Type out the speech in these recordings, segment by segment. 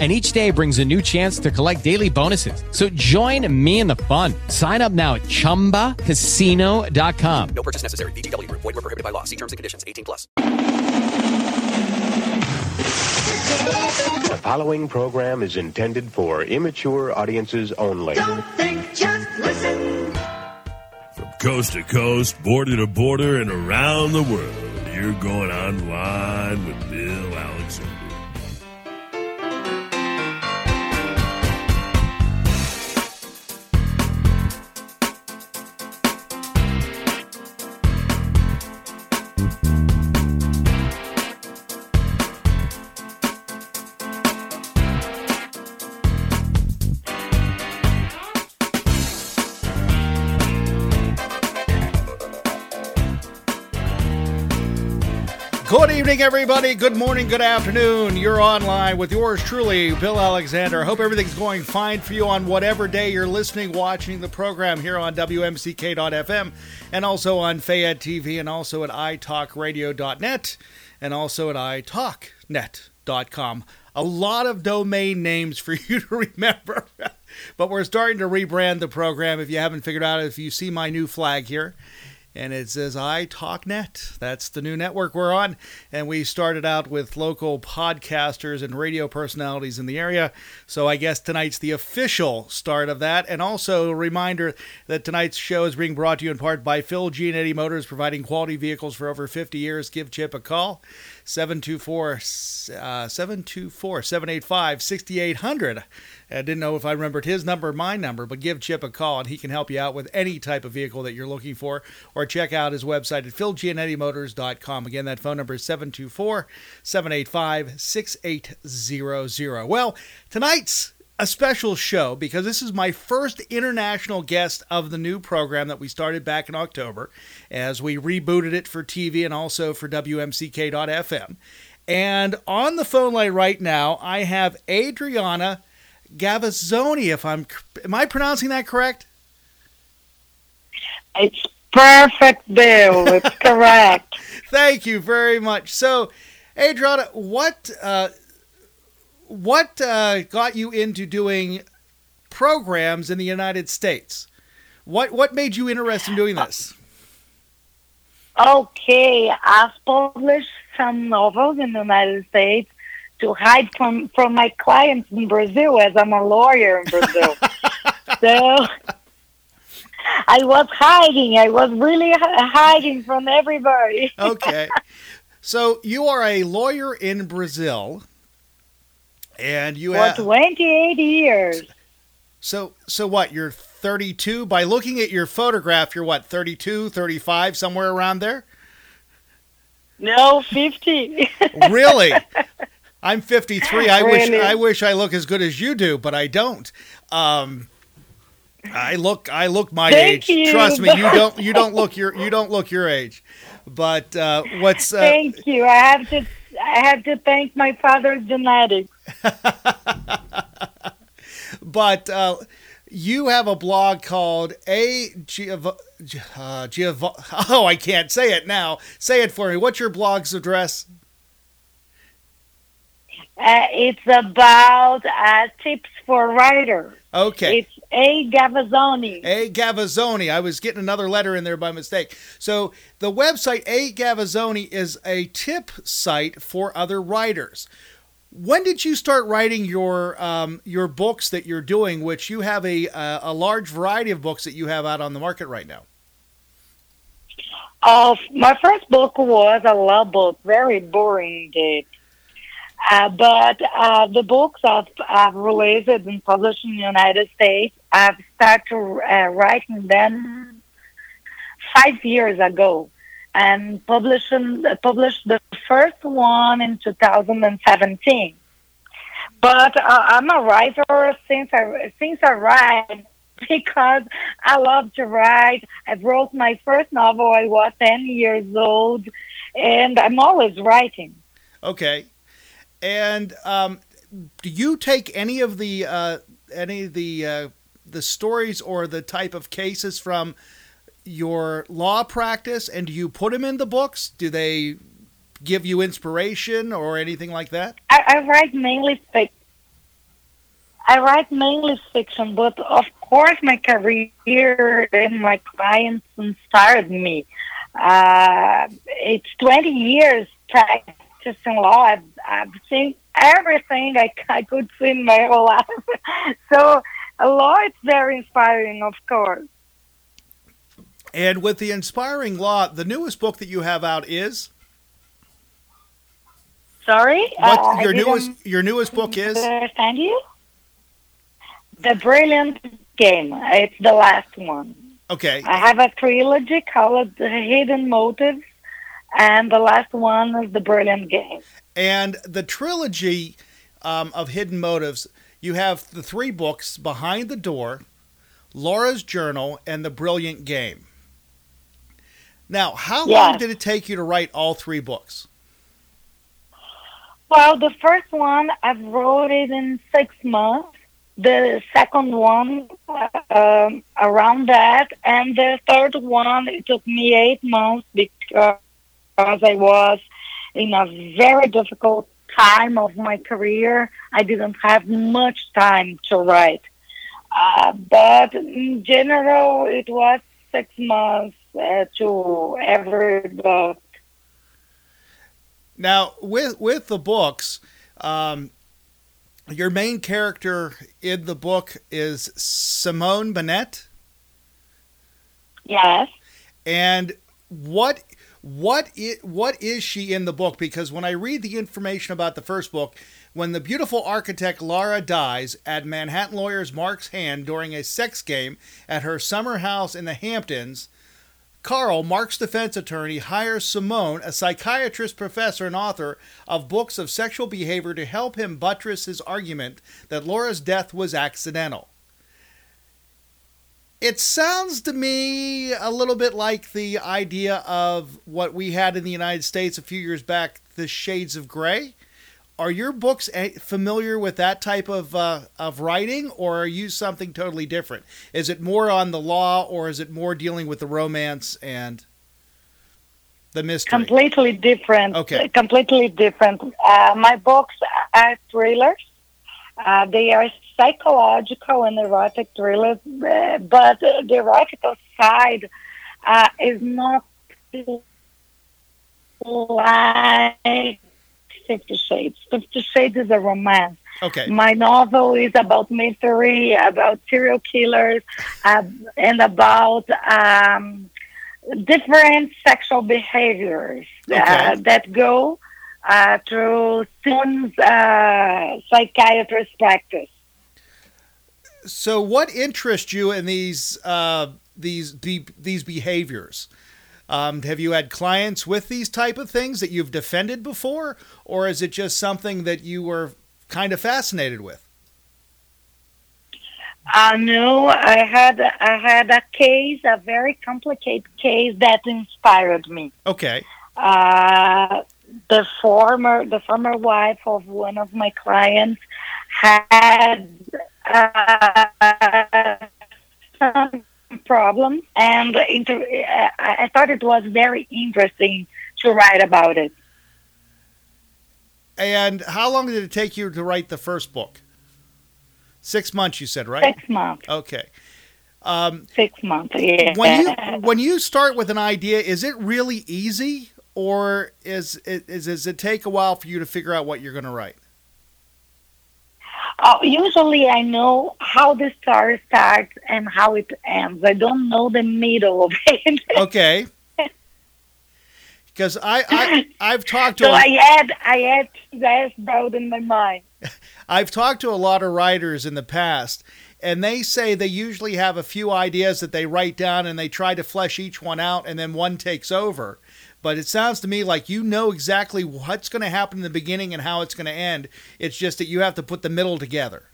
and each day brings a new chance to collect daily bonuses. So join me in the fun. Sign up now at ChumbaCasino.com. No purchase necessary. VGW. Void were prohibited by law. See terms and conditions. 18 plus. The following program is intended for immature audiences only. Don't think, just listen. From coast to coast, border to border, and around the world, you're going online with Bill everybody. Good morning, good afternoon. You're online with yours truly, Bill Alexander. Hope everything's going fine for you on whatever day you're listening, watching the program here on WMCK.FM and also on Fayette TV and also at italkradio.net and also at italknet.com. A lot of domain names for you to remember. but we're starting to rebrand the program. If you haven't figured out, if you see my new flag here, and it says iTalkNet. That's the new network we're on. And we started out with local podcasters and radio personalities in the area. So I guess tonight's the official start of that. And also a reminder that tonight's show is being brought to you in part by Phil Gianetti Motors, providing quality vehicles for over 50 years. Give Chip a call. 724 uh, 724 785 6800. I didn't know if I remembered his number or my number, but give Chip a call and he can help you out with any type of vehicle that you're looking for. Or check out his website at philgianettimotor's.com. Again, that phone number is 724 785 6800. Well, tonight's a special show because this is my first international guest of the new program that we started back in October as we rebooted it for TV and also for WMCK.FM. And on the phone line right now, I have Adriana Gavazzoni. If I'm, am I pronouncing that correct? It's perfect, Bill. It's correct. Thank you very much. So, Adriana, what uh, what uh, got you into doing programs in the United States? What what made you interested in doing this? Okay, I've published some novels in the United States to hide from from my clients in Brazil, as I'm a lawyer in Brazil. so I was hiding. I was really hiding from everybody. okay, so you are a lawyer in Brazil, and you For have 28 years. so so what? You're 32. By looking at your photograph, you're what? 32, 35, somewhere around there. No, 50. really? I'm 53. I wish I wish I look as good as you do, but I don't. Um, I look I look my Thank age. you. Trust me, you don't you don't look your you don't look your age. But uh, what's uh, Thank you. I have to I have to thank my father's genetics. but uh, you have a blog called a Giov- uh, Giov- oh I can't say it now. Say it for me. What's your blog's address? Uh, it's about uh, tips for writers. Okay. It's A. Gavazzoni. A Gavazzoni. I was getting another letter in there by mistake. So the website A Gavazzoni is a tip site for other writers. When did you start writing your um, your books that you're doing? Which you have a a large variety of books that you have out on the market right now. Uh, my first book was a love book, very boring indeed. Uh, but uh, the books I've, I've released and published in the United States, I've started uh, writing them five years ago and publishing, published the first one in 2017. But uh, I'm a writer since I since I write because I love to write. I wrote my first novel. I was 10 years old, and I'm always writing. Okay. And um, do you take any of the uh, any of the uh, the stories or the type of cases from your law practice, and do you put them in the books? Do they give you inspiration or anything like that? I, I write mainly fic. I write mainly fiction, but of course, my career and my clients inspired me. Uh, it's 20 years practicing law. I've, I've seen everything I, I could see in my whole life. so, a law is very inspiring, of course. And with the inspiring law, the newest book that you have out is Sorry? Uh, your newest your newest book is. Understand you? The Brilliant Game. It's the last one. Okay. I have a trilogy called The Hidden Motives, and the last one is The Brilliant Game. And the trilogy um, of Hidden Motives, you have the three books Behind the Door, Laura's Journal, and The Brilliant Game. Now, how long did it take you to write all three books? Well, the first one I wrote it in six months. The second one um, around that, and the third one it took me eight months because I was in a very difficult time of my career. I didn't have much time to write, uh, but in general, it was six months uh, to every book. Now, with with the books, um, your main character in the book is Simone Bennett. Yes. And what what i- what is she in the book? Because when I read the information about the first book, when the beautiful architect Laura dies at Manhattan lawyer's Mark's hand during a sex game at her summer house in the Hamptons, Carl, Mark's defense attorney, hires Simone, a psychiatrist, professor, and author of books of sexual behavior, to help him buttress his argument that Laura's death was accidental. It sounds to me a little bit like the idea of what we had in the United States a few years back, the Shades of Grey. Are your books familiar with that type of uh, of writing, or are you something totally different? Is it more on the law, or is it more dealing with the romance and the mystery? completely different. Okay. Completely different. Uh, my books are thrillers. Uh, they are psychological and erotic thrillers, uh, but the erotical side uh, is not like Fifty Shades. Fifty Shades is a romance. Okay. My novel is about mystery, about serial killers, uh, and about um, different sexual behaviors uh, that go uh, through Simon's uh, psychiatrist practice. So, what interests you in these uh, these these behaviors? Um, have you had clients with these type of things that you've defended before, or is it just something that you were kind of fascinated with? I know I had I had a case, a very complicated case that inspired me. Okay. uh, the former the former wife of one of my clients had uh, some problem, and inter- I I thought it was very interesting to write about it. And how long did it take you to write the first book? Six months, you said, right? Six months, Okay. Um, six months. Yeah. when you when you start with an idea, is it really easy, or is it is does it take a while for you to figure out what you're going to write? Uh, usually, I know how the story starts and how it ends. I don't know the middle of it. Okay. Because I, I I've talked to so a- I had I had that doubt in my mind. I've talked to a lot of writers in the past, and they say they usually have a few ideas that they write down and they try to flesh each one out, and then one takes over. But it sounds to me like you know exactly what's going to happen in the beginning and how it's going to end. It's just that you have to put the middle together.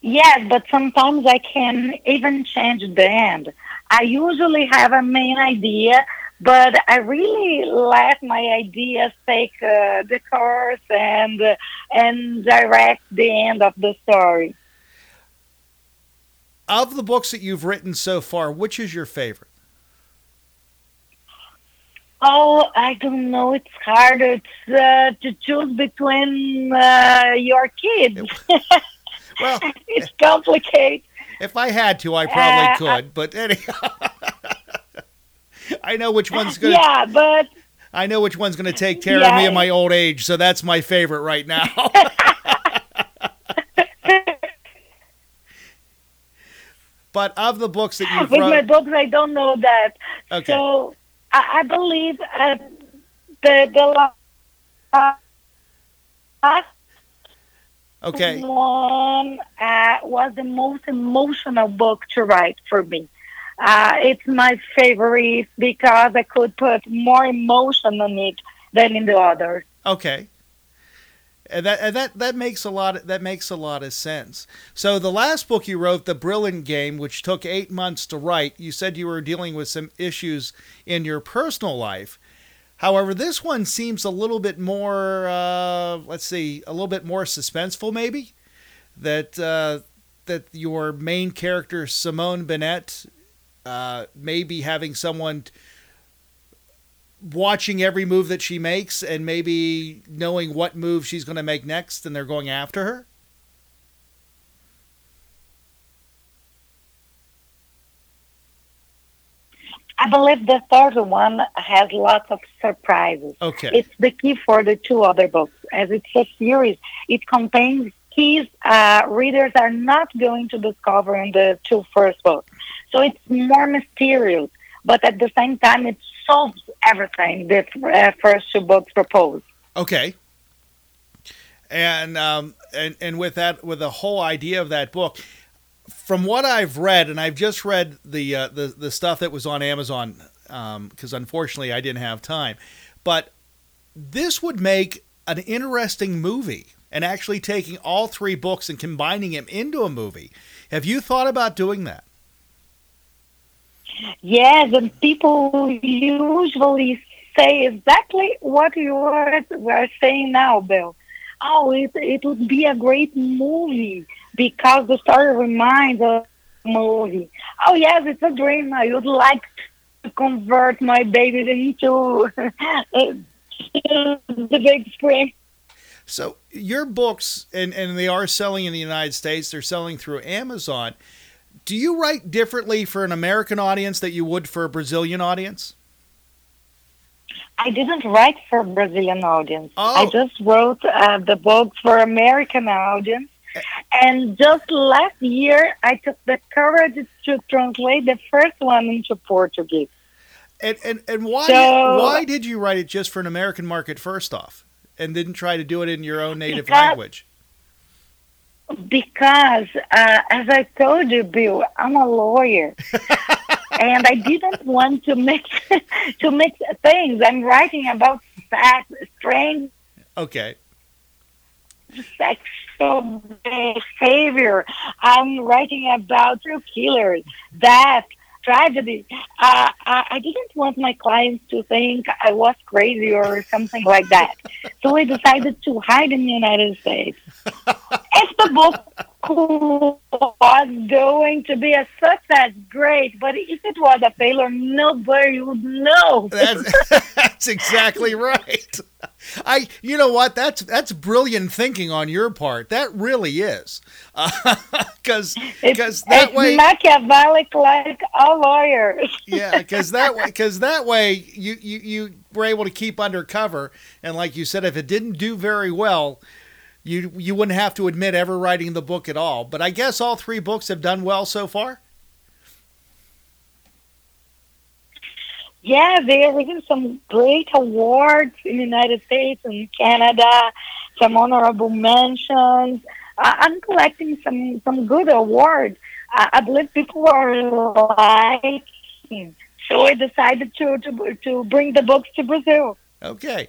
Yes, but sometimes I can even change the end. I usually have a main idea, but I really let my ideas take uh, the course and uh, and direct the end of the story. Of the books that you've written so far, which is your favorite? Oh, I don't know. It's hard it's, uh, to choose between uh, your kids. Well, it's complicated. if I had to, I probably Uh, could. But anyhow, I know which one's gonna. Yeah, but I know which one's gonna take care of me in my old age. So that's my favorite right now. but of the books that you've with my books, I don't know that. okay, So I, I believe uh, the the la- uh, last okay, one uh, was the most emotional book to write for me. Uh, it's my favorite because I could put more emotion on it than in the others. okay. And that and that that makes a lot of, that makes a lot of sense. So the last book you wrote, The Brilliant Game, which took 8 months to write, you said you were dealing with some issues in your personal life. However, this one seems a little bit more uh, let's see, a little bit more suspenseful maybe. That uh, that your main character Simone Bennett uh, may be having someone watching every move that she makes and maybe knowing what move she's going to make next and they're going after her? I believe the third one has lots of surprises. Okay. It's the key for the two other books. As it's a series, it contains keys uh, readers are not going to discover in the two first books. So it's more mysterious, but at the same time, it solves everything the uh, first two books propose. Okay. And um and and with that with the whole idea of that book from what I've read and I've just read the uh, the the stuff that was on Amazon um cuz unfortunately I didn't have time but this would make an interesting movie and actually taking all three books and combining them into a movie. Have you thought about doing that? Yes, and people usually say exactly what you were saying now, Bill. Oh, it, it would be a great movie because the story reminds of a movie. Oh, yes, it's a dream. I would like to convert my baby into uh, the big screen. So your books, and, and they are selling in the United States, they're selling through Amazon. Do you write differently for an American audience that you would for a Brazilian audience? I didn't write for Brazilian audience. Oh. I just wrote uh, the book for American audience. And just last year, I took the courage to translate the first one into Portuguese. And and, and why So- why did you write it just for an American market first off, and didn't try to do it in your own native Because- language? Because, uh, as I told you, Bill, I'm a lawyer. and I didn't want to mix to mix things. I'm writing about sex, strange Okay, sexual behavior. I'm writing about serial killers, death, tragedy. Uh, I, didn't want my clients to think I was crazy or something like that. So I decided to hide in the United States. if the book was going to be a success, great. But if it was a failure, nobody would know. that's that's exactly right. I you know what that's that's brilliant thinking on your part. That really is, because It's, because that it's way Machiavellic like all lawyers. yeah, because that way, because that way, you, you you were able to keep undercover, and like you said, if it didn't do very well, you you wouldn't have to admit ever writing the book at all. But I guess all three books have done well so far. Yeah, they are winning some great awards in the United States and Canada, some honorable mentions. Uh, I'm collecting some, some good awards. Uh, I believe people are liking. So I decided to, to, to bring the books to Brazil. Okay,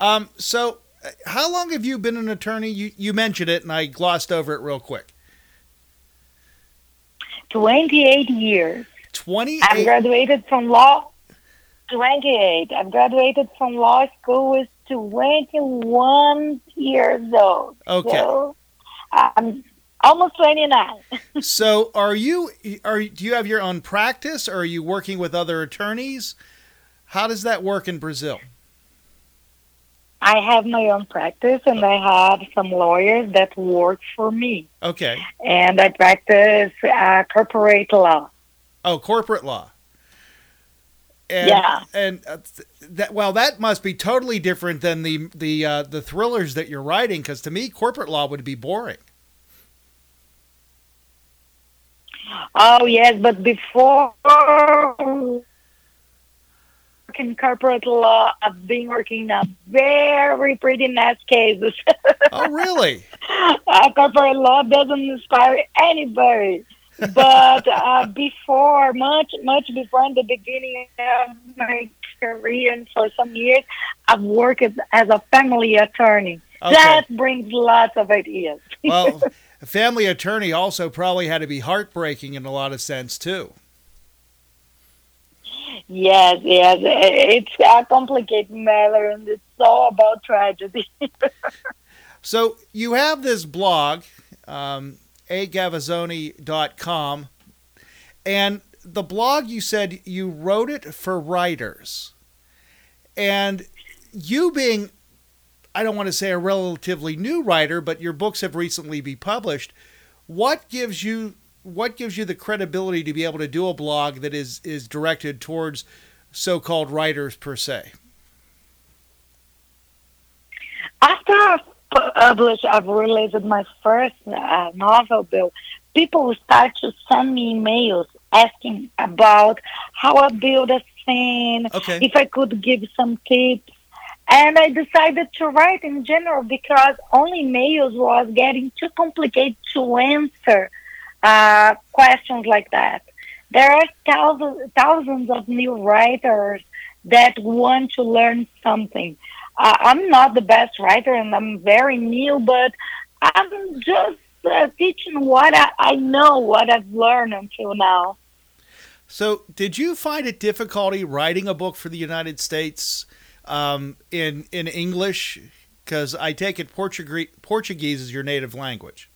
um, so how long have you been an attorney? You you mentioned it, and I glossed over it real quick. 28 years. Twenty I graduated from law 28. I've graduated from law school with 21 years old. Okay. So I'm almost 29. So, are you are do you have your own practice, or are you working with other attorneys? How does that work in Brazil? I have my own practice and I have some lawyers that work for me. Okay. And I practice uh, corporate law. Oh, corporate law. And, Yeah. And uh, that well, that must be totally different than the the uh, the thrillers that you're writing. Because to me, corporate law would be boring. Oh, yes, but before in corporate law, I've been working on very pretty nice cases. Oh, really? uh, corporate law doesn't inspire anybody. But uh, before, much, much before in the beginning of my career, and for some years, I've worked as, a family attorney. Okay. That brings lots of ideas. well, a family attorney also probably had to be heartbreaking in a lot of sense too. Yes, yes, it's a complicated matter, and it's all about tragedy. So you have this blog, um, agavazzoni.com, and the blog you said you wrote it for writers. And you being, I don't want to say a relatively new writer, but your books have recently been published. What gives you what gives you the credibility to be able to do a blog that is is directed towards so-called writers per se? After I've published, I've released my first uh, novel, Bill, people start to send me emails asking about how I build a scene, Okay. if I could give some tips. And I decided to write in general because only mails was getting too complicated to answer uh, questions like that. There are thousands, thousands of new writers that want to learn something. Uh, I'm not the best writer and I'm very new, but I'm just uh, teaching what I, I know, what I've learned until now. So, did you find it difficulty writing a book for the United States um, in in English? Because I take it Portuguese Portuguese is your native language.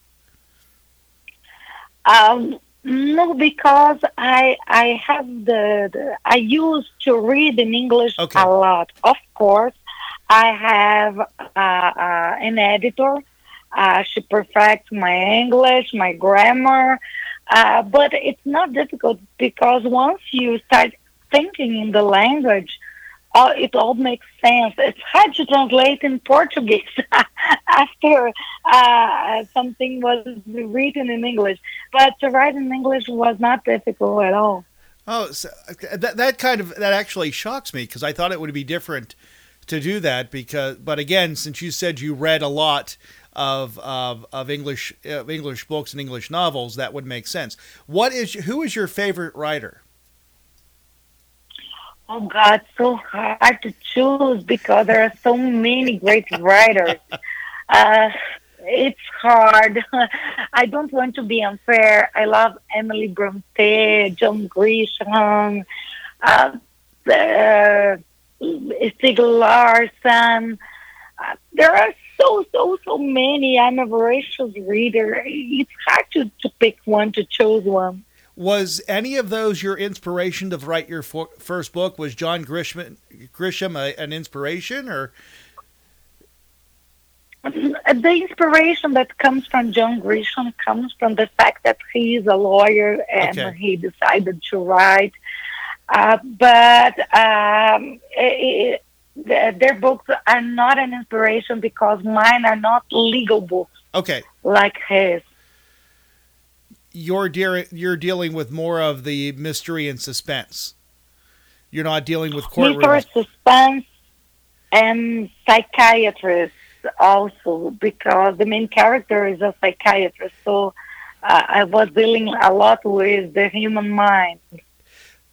Um, no, because I I have the, the I used to read in English Okay. a lot. Of course, I have uh, uh, an editor. Uh, she perfects my English, my grammar, uh, but it's not difficult because once you start thinking in the language, uh, it all makes sense. It's hard to translate in Portuguese after uh, something was written in English, but to write in English was not difficult at all. Oh, so that that kind of that actually shocks me because I thought it would be different to do that because but again since you said you read a lot of of, of English of English books and English novels that would make sense. What is who is your favorite writer? Oh God, so hard to choose because there are so many great writers. Uh, it's hard. I don't want to be unfair. I love Emily Bronte, John Grisham, uh, uh, Stieg Larsson. Uh, there are so, so, so many. I'm a voracious reader. It's hard to, to pick one, to choose one. Was any of those your inspiration to write your fo- first book? Was John Grisham Grisham a, an inspiration or the inspiration that comes from John Grisham comes from the fact that he is a lawyer and Okay. he decided to write. Uh, but um, it, it, their books are not an inspiration because mine are not legal books okay? like his. You're dear, you're dealing with more of the mystery and suspense. You're not dealing with courtroom. Mystery, suspense, and psychiatrist also because the main character is a psychiatrist. So uh, I was dealing a lot with the human mind.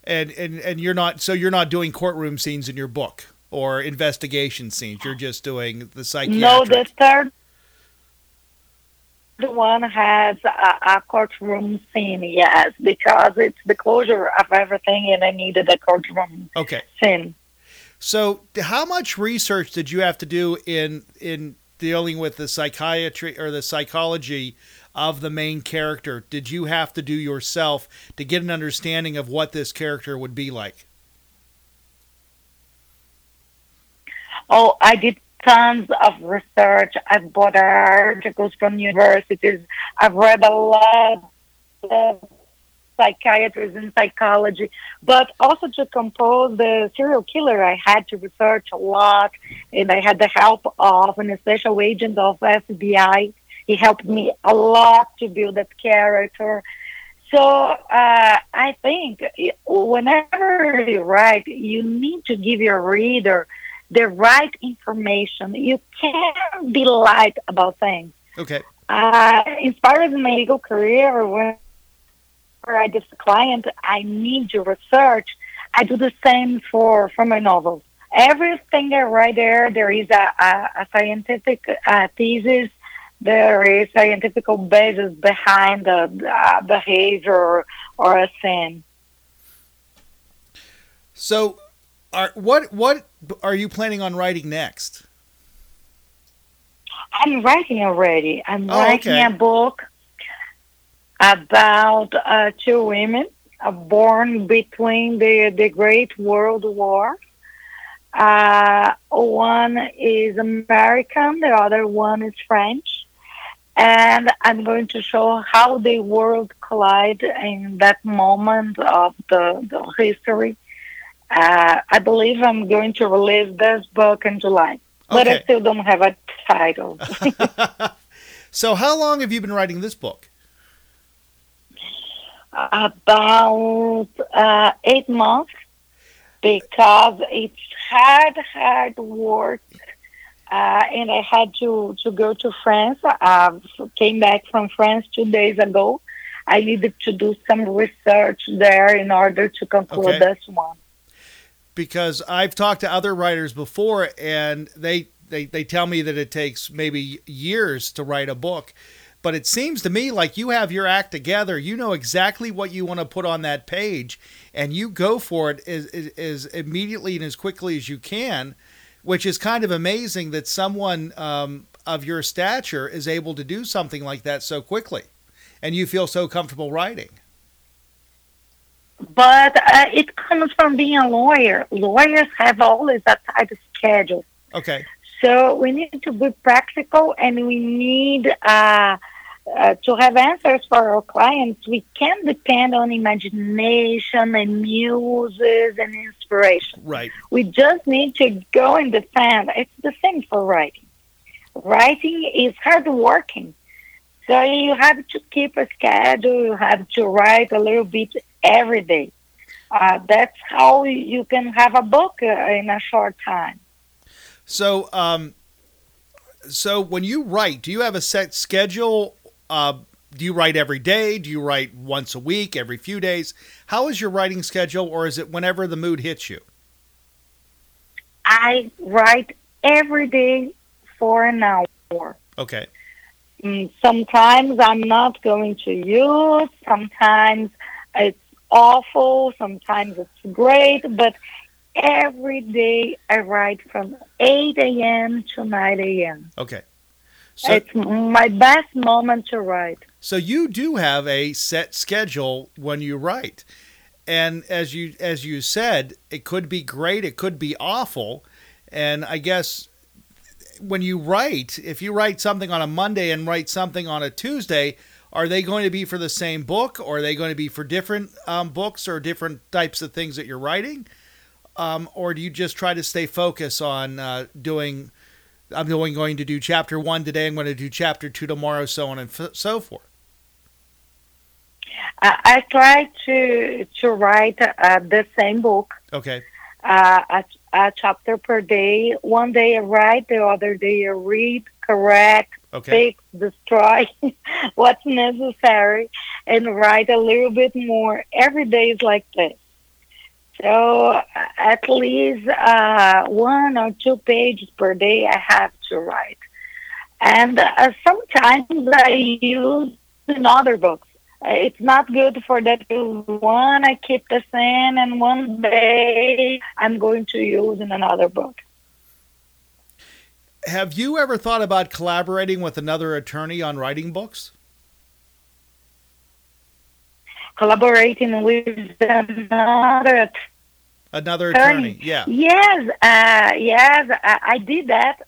and and and you're not so you're not doing courtroom scenes in your book or investigation scenes. You're just doing the psychiatric. No, the third. One has a, a courtroom scene, yes, because it's the closure of everything, and I needed a courtroom Okay. scene. So, how much research did you have to do in in dealing with the psychiatry or the psychology of the main character? Did you have to do yourself to get an understanding of what this character would be like? Oh, I did tons of research. I've bought articles from universities. I've read a lot of psychiatrists and psychology, but also to compose the serial killer, I had to research a lot, and I had the help of an special agent of FBI. He helped me a lot to build that character. So uh, I think whenever you write, you need to give your reader the right information. You can't be light about things. Okay. Uh, inspired in my legal career, when I get a client, I need to research. I do the same for for my novels. Everything I write there, there is a, a, a scientific uh, thesis. There is scientific basis behind the uh, behavior or, or a sin. So, are what what are you planning on writing next? I'm writing already. I'm Oh, writing okay. a book about uh, two women uh, born between the the Great World War. Uh, one is American, the other one is French, and I'm going to show how the world collide in that moment of the, the history. Uh, I believe I'm going to release this book in July, but I still don't have a title. So, how long have you been writing this book? about uh, eight months because it's hard, hard work. Uh, and I had to, to go to France. I came back from France two days ago. I needed to do some research there in order to conclude Okay. this one. Because I've talked to other writers before, and they, they they tell me that it takes maybe years to write a book. But it seems to me like you have your act together. You know exactly what you want to put on that page, and you go for it as, as, immediately and as quickly as you can, which is kind of amazing that someone um, of your stature is able to do something like that so quickly, and you feel so comfortable writing. But uh, it comes from being a lawyer. Lawyers have always a tight schedule. Okay. So we need to be practical and we need uh, uh, to have answers for our clients. We can't depend on imagination and muses and inspiration. Right. We just need to go and defend. It's the same for writing. Writing is hard working. So you have to keep a schedule. You have to write a little bit every day. Uh, that's how you can have a book uh, in a short time. So, um, so when you write, do you have a set schedule? Uh, do you write every day? Do you write once a week, every few days? How is your writing schedule, or is it whenever the mood hits you? I write every day for an hour. Okay. Mm, Sometimes I'm not going to use. Sometimes it's awful. Sometimes it's great. But every day I write from 8 a.m. to 9 a.m. Okay. So, It's my best moment to write. so you do have a set schedule when you write, and as you as you said, it could be great, it could be awful, and I guess when you write, if you write something on a Monday and write something on a Tuesday, are they going to be for the same book, or are they going to be for different um, books or different types of things that you're writing, um, or do you just try to stay focused on uh, doing? I'm going going to do chapter one today. I'm going to do chapter two tomorrow, so on and f- so forth. I, I try to to write uh, the same book, Okay. uh, a, a chapter per day. One day I write, the other day I read, correct, Okay. fix, destroy what's necessary, and write a little bit more. Every day is like this. So at least uh, one or two pages per day I have to write. and uh, sometimes I use in other books. It's not good for that one I keep the same, and one day I'm going to use in another book. Have you ever thought about collaborating with another attorney on writing books? Collaborating with another Another attorney. attorney, yeah. Yes, uh, yes, I, I did that.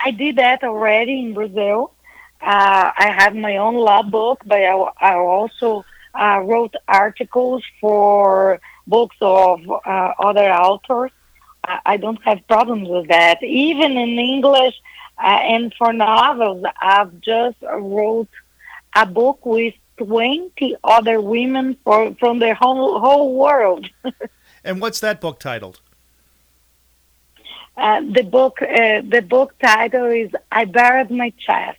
I did that already in Brazil. Uh, I have my own law book, but I, I also uh, wrote articles for books of uh, other authors. I, I don't have problems with that. Even in English uh, and for novels, I've just wrote a book with 20 other women for, from the whole, whole world. And what's that book titled? Uh, the book uh, the book title is I Buried My Chest.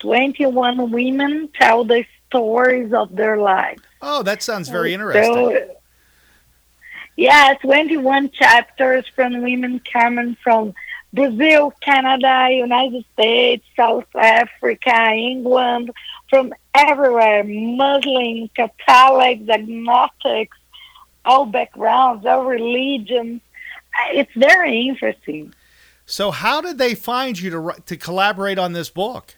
Twenty one women tell the stories of their lives. Oh, that sounds very interesting. So, yeah, twenty one chapters from women coming from Brazil, Canada, United States, South Africa, England, from everywhere, Muslims, Catholics, agnostics, all backgrounds, all religions. Uh, It's very interesting. So, how did they find you to to collaborate on this book?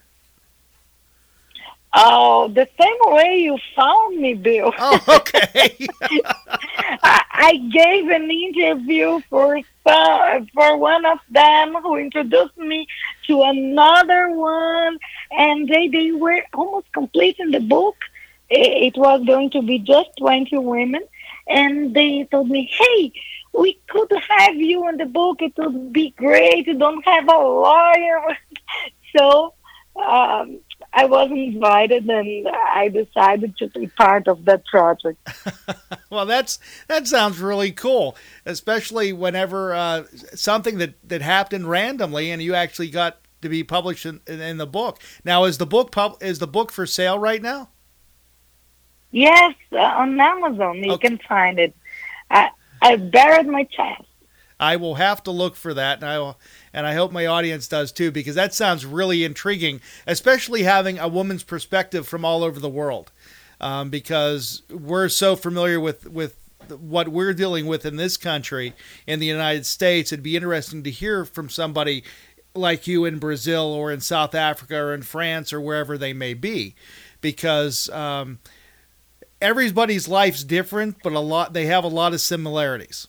Oh, the same way you found me, Bill. Oh, okay. I, I gave an interview for some, for one of them who introduced me to another one, and they they were almost completing the book. It, it was going to be just twenty women, and they told me, "Hey, we could have you in the book. It would be great. You don't have a lawyer." so. Um, I was invited and I decided to be part of that project. well, that's that sounds really cool, especially whenever uh, something that that happened randomly and you actually got to be published in, in the book. Now, is the book pub- is the book for sale right now? Yes, uh, on Amazon you Okay. can find it. I, I buried my chest. I will have to look for that, and I will, and I hope my audience does too, because that sounds really intriguing, especially having a woman's perspective from all over the world, um, because we're so familiar with with what we're dealing with in this country, in the United States. It'd be interesting to hear from somebody like you in Brazil or in South Africa or in France or wherever they may be, because um, everybody's life's different, but a lot they have a lot of similarities.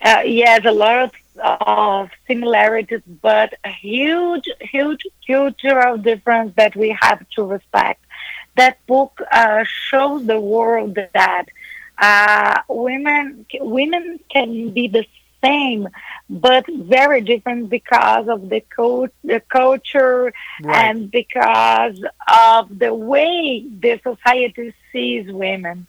Uh, yes, a lot of, of similarities, but a huge, huge, huge of difference that we have to respect. That book uh, shows the world that uh, women women can be the same, but very different because of the the culture, Right. and because of the way the society sees women.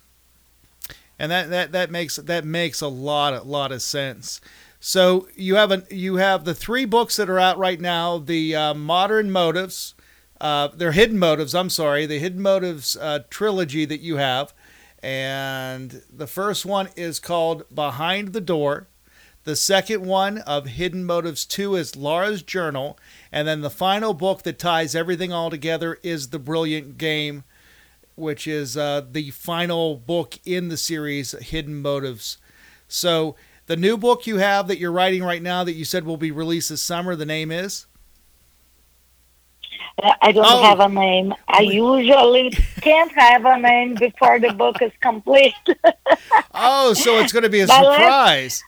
and that that that makes that makes a lot a lot of sense. So you have a you have the three books that are out right now. The uh, Modern Motives, uh, they're Hidden Motives. I'm sorry, the Hidden Motives uh, trilogy that you have, and the first one is called Behind the Door. The second one of Hidden Motives 2 is Laura's Journal. And then the final book that ties everything all together is The Brilliant Game, which is uh, the final book in the series, Hidden Motives. So the new book you have that you're writing right now that you said will be released this summer, the name is? I don't Oh. have a name. I usually can't have a name before the book is complete. Oh, so it's going to be a My last- surprise.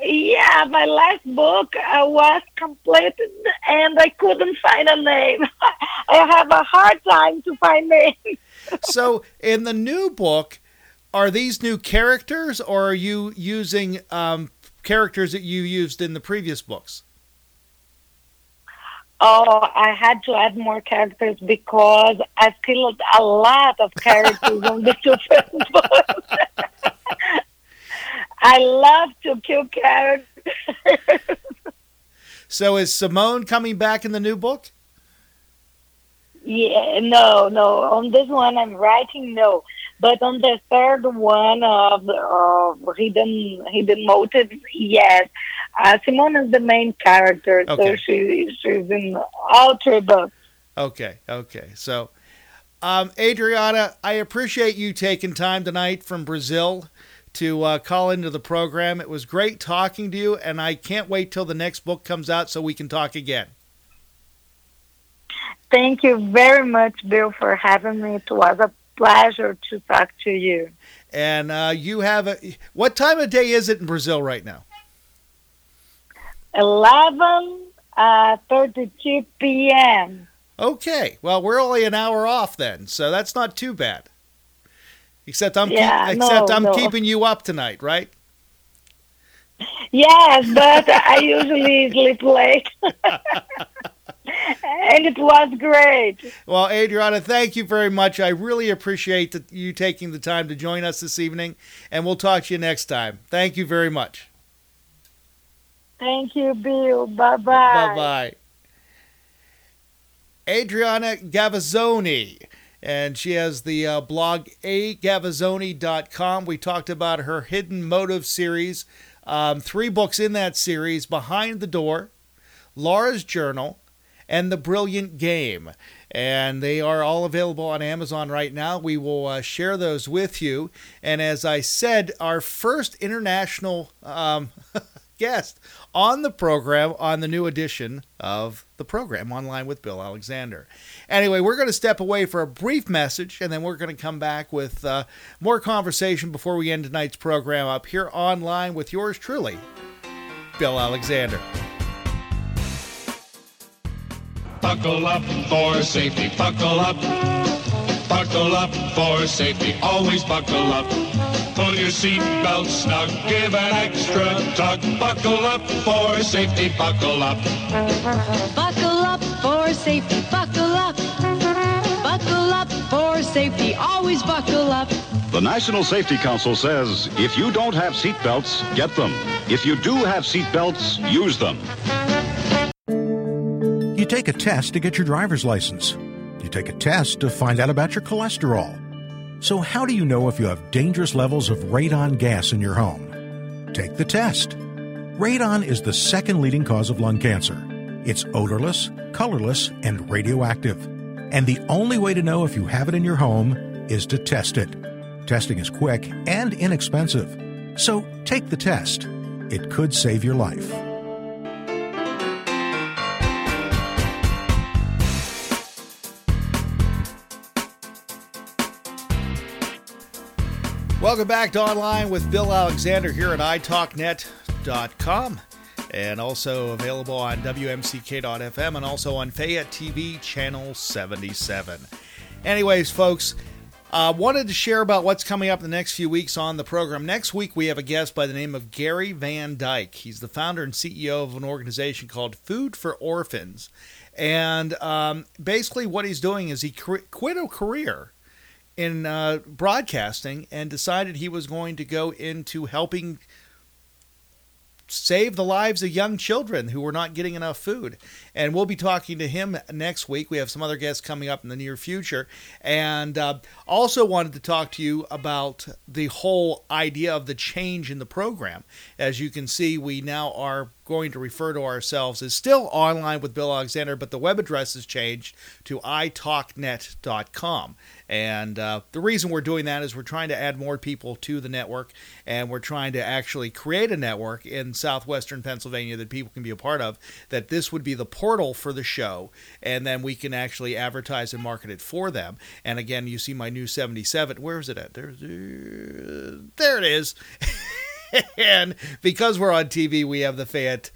yeah, my last book uh, was completed and I couldn't find a name. I have a hard time to find names. so in the new book, are these new characters or are you using um, characters that you used in the previous books? Oh, I had to add more characters because I killed a lot of characters on the two first books. I love to kill characters. So is Simone coming back in the new book? Yeah, no, no. On this one, I'm writing no. But on the third one of uh, hidden hidden motives, yes, uh, Simone is the main character, so she she's in all three books. Okay, okay. So, um, Adriana, I appreciate you taking time tonight from Brazil to uh, call into the program. It was great talking to you, and I can't wait till the next book comes out so we can talk again. Thank you very much, Bill, for having me. It was a pleasure to talk to you. And uh, you have a what time of day is it in Brazil right now? 11 uh, 32 p.m. Okay, well we're only an hour off then, so that's not too bad. Except I'm keep- Yeah, no, except I'm no. keeping you up tonight, right? Yes, but I usually sleep late. and it was great. Well, Adriana, thank you very much. I really appreciate that you taking the time to join us this evening, and we'll talk to you next time. Thank you very much. Thank you, Bill. Bye bye. Bye bye. Adriana Gavazzoni, and she has the uh, blog agavazzoni.com. We talked about her Hidden Motive series, um, three books in that series Behind the Door, Laura's Journal, and The Brilliant Game. And they are all available on Amazon right now. We will uh, share those with you. And as I said, our first international um, guest on the program on the new edition of the program online with Bill Alexander. Anyway, we're going to step away for a brief message and then we're going to come back with uh, more conversation before we end tonight's program up here online with yours truly, Bill Alexander. Buckle up for safety. Buckle up. Buckle up for safety. Always buckle up. Pull your seatbelt snug. Give an extra tug. Buckle up for safety. Buckle up. Buckle up for safety. Buckle up. Buckle up for safety. Always buckle up. The National Safety Council says if you don't have seatbelts, get them. If you do have seatbelts, use them. You take a test to get your driver's license. You take a test to find out about your cholesterol. So, how do you know if you have dangerous levels of radon gas in your home? Take the test. Radon is the second leading cause of lung cancer. It's odorless, colorless, and radioactive. And the only way to know if you have it in your home is to test it. Testing is quick and inexpensive. So, take the test. It could save your life. Welcome back to Online with Bill Alexander here at italknet.com and also available on WMCK.FM and also on Fayette TV channel 77. Anyways, folks, uh, wanted to share about what's coming up in the next few weeks on the program. Next week, we have a guest by the name of Gary Van Dyke. He's the founder and CEO of an organization called Food for Orphans. And um, basically, what he's doing is he quit a career in uh, broadcasting and decided he was going to go into helping save the lives of young children who were not getting enough food. And we'll be talking to him next week. We have some other guests coming up in the near future. And uh, also wanted to talk to you about the whole idea of the change in the program. As you can see, we now are going to refer to ourselves as still online with Bill Alexander, but the web address has changed to italknet.com. And uh, the reason we're doing that is we're trying to add more people to the network, and we're trying to actually create a network in southwestern Pennsylvania that people can be a part of. That this would be the portal for the show, and then we can actually advertise and market it for them. And again, you see my new 77. Where is it at? There's, uh, there it is. and because we're on TV, we have the Fayette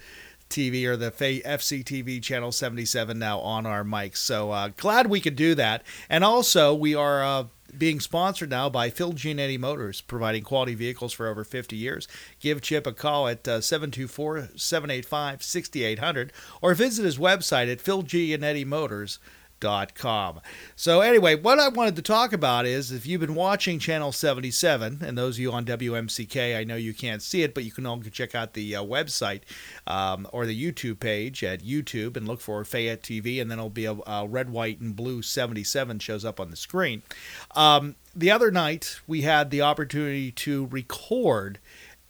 TV or the FCTV channel 77 now on our mics. So uh, glad we could do that. And also, we are uh, being sponsored now by Phil Gianetti Motors, providing quality vehicles for over 50 years. Give Chip a call at uh, 724 785 6800 or visit his website at philgianettimotors.com com. So anyway, what I wanted to talk about is if you've been watching Channel 77, and those of you on WMCK, I know you can't see it, but you can all check out the uh, website um, or the YouTube page at YouTube and look for Fayette TV, and then it'll be a, a red, white, and blue 77 shows up on the screen. Um, the other night, we had the opportunity to record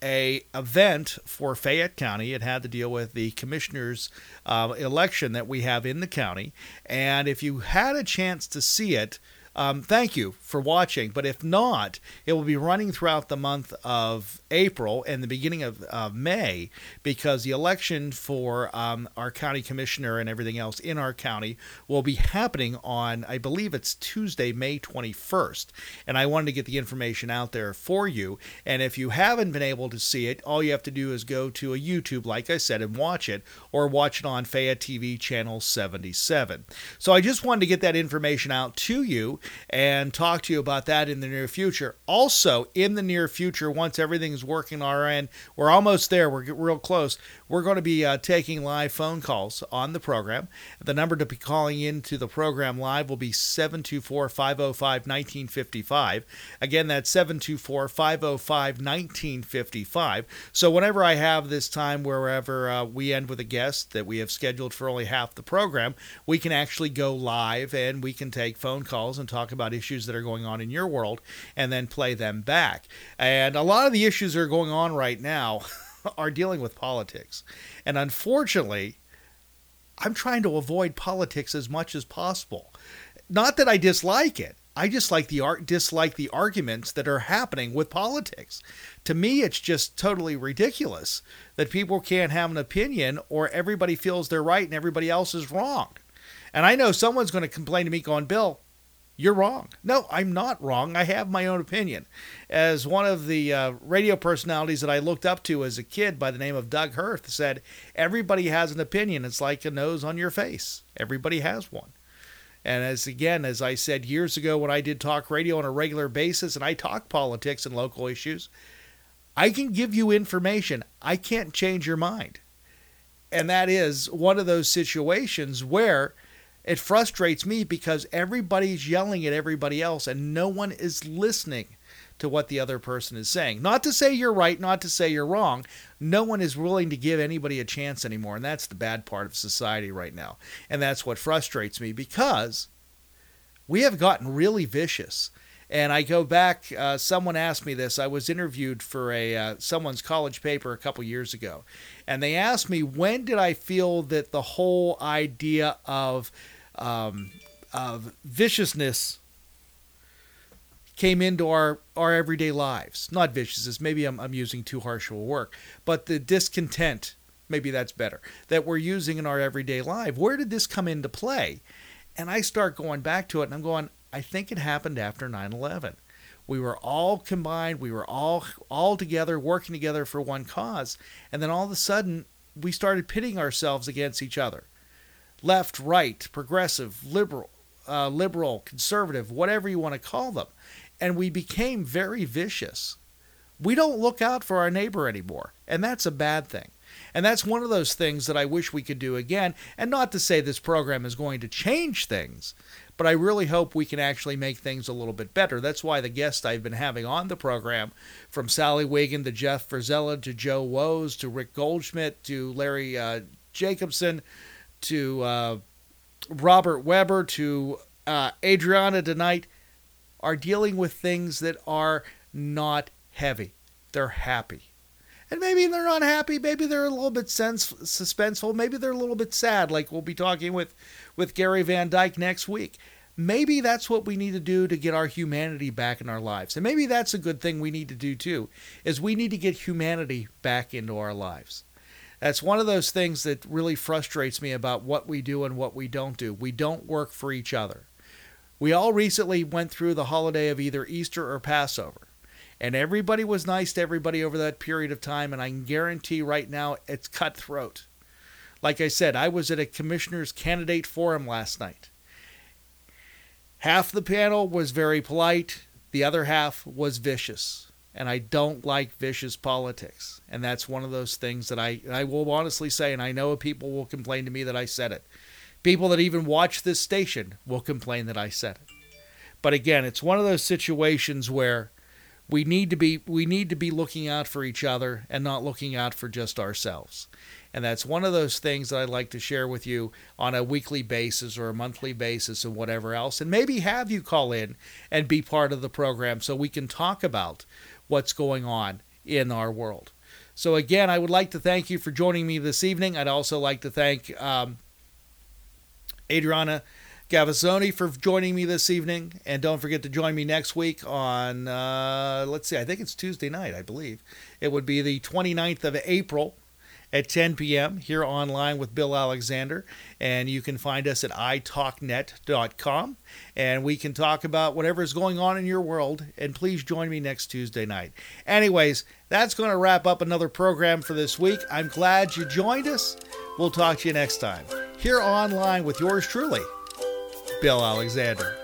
a event for Fayette County. It had to deal with the commissioners' uh, election that we have in the county. And if you had a chance to see it, um, thank you for watching. But if not, it will be running throughout the month of April and the beginning of May because the election for um, our county commissioner and everything else in our county will be happening on, I believe it's Tuesday, May 21st. And I wanted to get the information out there for you. And if you haven't been able to see it, all you have to do is go to a YouTube, like I said, and watch it, or watch it on Fayette TV channel 77. So I just wanted to get that information out to you and talk to you about that in the near future. Also, in the near future, once everything's working on our end, we're almost there, we're real close. We're going to be uh, taking live phone calls on the program. The number to be calling into the program live will be 724 505 1955. Again, that's 724 505 1955. So, whenever I have this time, wherever uh, we end with a guest that we have scheduled for only half the program, we can actually go live and we can take phone calls and talk about issues that are going on in your world and then play them back. And a lot of the issues that are going on right now. are dealing with politics. And unfortunately, I'm trying to avoid politics as much as possible. Not that I dislike it. I just like the art dislike the arguments that are happening with politics. To me it's just totally ridiculous that people can't have an opinion or everybody feels they're right and everybody else is wrong. And I know someone's going to complain to me going, "Bill, you're wrong. No, I'm not wrong. I have my own opinion. As one of the uh, radio personalities that I looked up to as a kid by the name of Doug Hoerth said, everybody has an opinion. It's like a nose on your face. Everybody has one. And as again, as I said years ago when I did talk radio on a regular basis and I talk politics and local issues, I can give you information. I can't change your mind. And that is one of those situations where it frustrates me because everybody's yelling at everybody else and no one is listening to what the other person is saying. Not to say you're right, not to say you're wrong. No one is willing to give anybody a chance anymore. And that's the bad part of society right now. And that's what frustrates me because we have gotten really vicious. And I go back. Uh, someone asked me this. I was interviewed for a uh, someone's college paper a couple years ago, and they asked me when did I feel that the whole idea of um, of viciousness came into our, our everyday lives. Not viciousness, maybe I'm, I'm using too harsh of a word, but the discontent, maybe that's better, that we're using in our everyday life. Where did this come into play? And I start going back to it and I'm going, I think it happened after 9 11. We were all combined, we were all all together, working together for one cause, and then all of a sudden we started pitting ourselves against each other left, right, progressive, liberal, uh, liberal, conservative, whatever you want to call them. And we became very vicious. We don't look out for our neighbor anymore, and that's a bad thing. And that's one of those things that I wish we could do again. And not to say this program is going to change things, but I really hope we can actually make things a little bit better. That's why the guests I've been having on the program, from Sally Wiggin to Jeff Verzella to Joe Wos to Rick Goldschmidt to Larry uh, Jacobson to uh, Robert Weber to uh, Adriana tonight are dealing with things that are not heavy. They're happy. And maybe they're unhappy. Maybe they're a little bit sense, suspenseful. Maybe they're a little bit sad, like we'll be talking with, with Gary Van Dyke next week. Maybe that's what we need to do to get our humanity back in our lives. And maybe that's a good thing we need to do too, is we need to get humanity back into our lives. That's one of those things that really frustrates me about what we do and what we don't do. We don't work for each other. We all recently went through the holiday of either Easter or Passover. And everybody was nice to everybody over that period of time, and I can guarantee right now it's cutthroat. Like I said, I was at a commissioner's candidate forum last night. Half the panel was very polite, the other half was vicious and I don't like vicious politics. And that's one of those things that I, I will honestly say, and I know people will complain to me that I said it. People that even watch this station will complain that I said it. But again, it's one of those situations where we need to be we need to be looking out for each other and not looking out for just ourselves. And that's one of those things that I'd like to share with you on a weekly basis or a monthly basis and whatever else. And maybe have you call in and be part of the program so we can talk about what's going on in our world. So, again, I would like to thank you for joining me this evening. I'd also like to thank um, Adriana Gavazzoni for joining me this evening. And don't forget to join me next week on, uh, let's see, I think it's Tuesday night, I believe. It would be the 29th of April at 10 p.m. here online with Bill Alexander. And you can find us at italknet.com. And we can talk about whatever is going on in your world. And please join me next Tuesday night. Anyways, that's going to wrap up another program for this week. I'm glad you joined us. We'll talk to you next time here online with yours truly, Bill Alexander.